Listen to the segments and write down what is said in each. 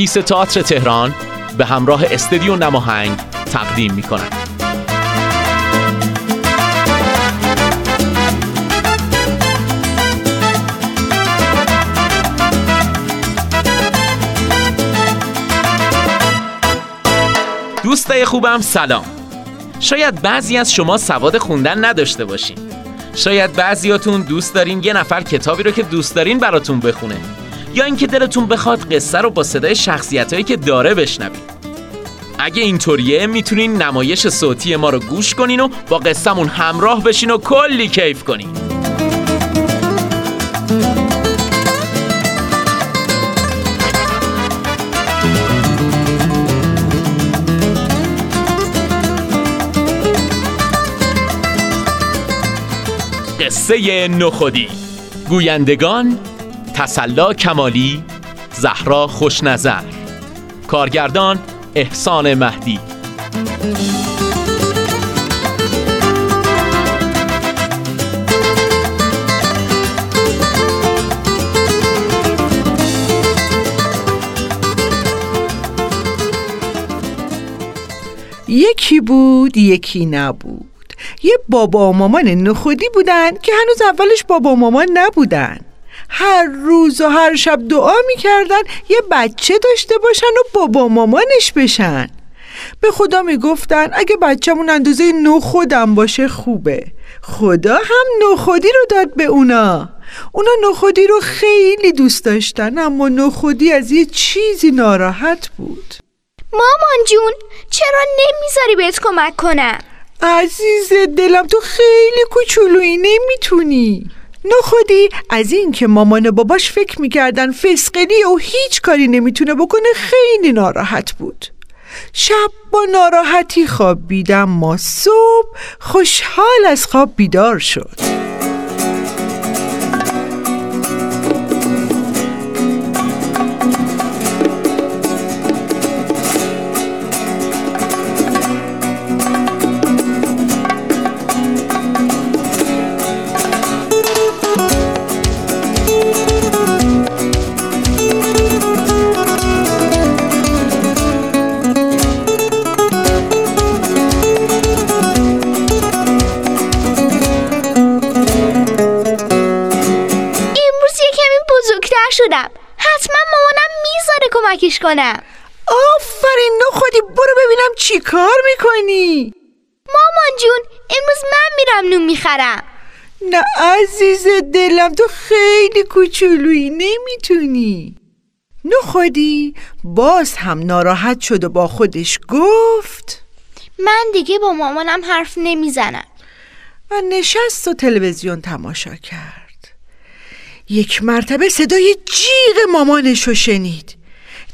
نرگیس تئاتر تهران به همراه استدیو نماهنگ تقدیم می کنند. دوستای خوبم سلام. شاید بعضی از شما سواد خوندن نداشته باشین. شاید بعضیاتون دوست دارین یه نفر کتابی رو که دوست دارین براتون بخونه. یا اینکه دلتون بخواد قصه رو با صدای شخصیتایی که داره بشنوید. اگه اینطوریه می‌تونین نمایش صوتی ما رو گوش کنین و با قصهمون همراه بشین و کلی کیف کنین. قصه نخودی. گویندگان تسلا کمالی زهرا خوشنظر. کارگردان احسان مهدی. یکی بود یکی نبود. یه بابا و مامان نخودی بودن که هنوز اولش بابا و مامان نبودن. هر روز و هر شب دعا می‌کردن یه بچه داشته باشن و بابا مامانش بشن. به خدا می‌گفتن اگه بچهمون اندازه نو خودم باشه خوبه. خدا هم نخودی رو داد به اونا. اونا نخودی رو خیلی دوست داشتن اما نخودی از یه چیزی ناراحت بود. مامان جون چرا نمی‌ذاری بهت کمک کنم؟ عزیز دلم تو خیلی کوچولویی نمی‌تونی. نخودی از این که مامان باباش فکر می‌کردن فسقلی و هیچ کاری نمی‌تونه بکنه خیلی ناراحت بود. شب با ناراحتی خوابیدم ما صبح خوشحال از خواب بیدار شد. شدم حتما مامانم می‌ذاره کمکش کنم. آفرین خودی برو ببینم چی کار می‌کنی. مامان جون امروز من میرم نون می‌خرم. نه عزیز دلم تو خیلی کوچولویی نمی‌تونی. نخودی باز هم ناراحت شد و با خودش گفت. من دیگه با مامانم حرف نمی‌زنم. و نشست و تلویزیون تماشا کرد. یک مرتبه صدای جیغ مامانش رو شنید.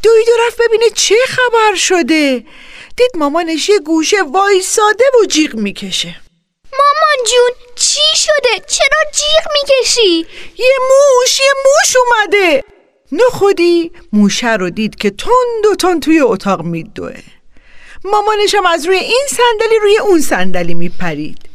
دوید و رفت ببینه چه خبر شده. دید مامانش یه گوشه وایساده و جیغ می‌کشه. مامان جون چی شده؟ چرا جیغ می‌کشی؟ یه موش یه موش اومده. نخودی موشه رو دید که تند و تند توی اتاق میدوه. مامانشم از روی این صندلی روی اون صندلی میپرید.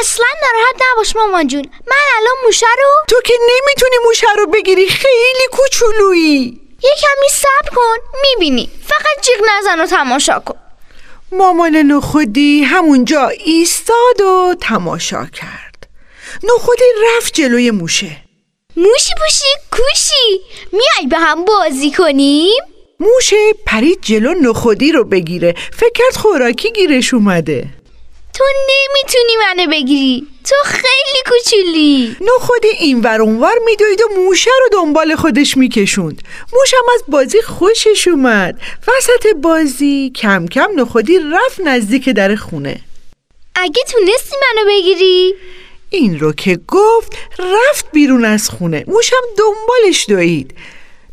اصلا ناراحت نباش مامان جون. من الان موشه رو تو که نمی‌تونی موشه رو بگیری خیلی کوچولویی. یه کمی صبر کن می‌بینی. فقط جیغ نزن و تماشا کن. مامان نخودی همونجا ایستاد و تماشا کرد. نخودی رفت جلوی موشه. موشی پوشی کوشی. میای به هم بازی کنیم؟ موشه پرید جلو نخودی رو بگیره. فکر کرد خوراکی گیرش اومده. تو نمی‌تونی منو بگیری. تو خیلی کوچولی. نخودی این ور اونور میدوید و موشه رو دنبال خودش میکشوند. موشم از بازی خوشش اومد. وسط بازی کم کم نخودی رفت نزدیک در خونه. اگه تونستی منو بگیری. این رو که گفت رفت بیرون از خونه. موشم دنبالش دوید.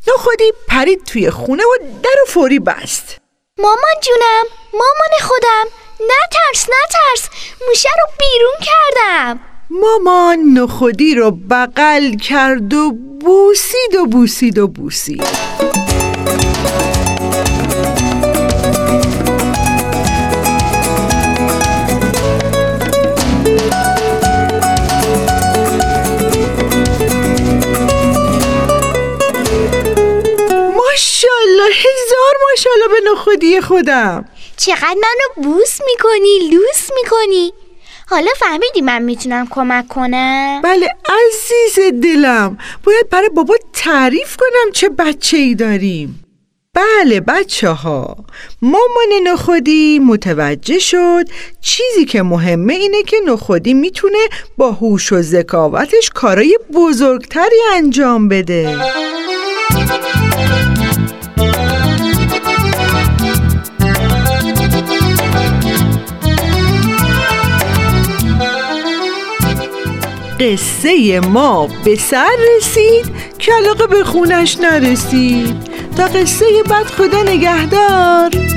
نخودی پرید توی خونه و در و فوری بست. مامان جونم مامان خودم. نترس نترس. موشه رو بیرون کردم. مامان نخودی رو بغل کرد و بوسید و بوسید و بوسید. نخودی خودم. چقدر منو بوس می‌کنی لوس می‌کنی. حالا فهمیدی من می‌تونم کمک کنم؟ بله عزیز دلم. باید برای بابا تعریف کنم چه بچه ای داریم. بله بچه ها مامان نخودی متوجه شد. چیزی که مهمه اینه که نخودی می‌تونه با هوش و ذکاوتش کارای بزرگتری انجام بده. قصه ما به سر رسید که به خونش نرسید تا قصه بعد خدا نگهدار.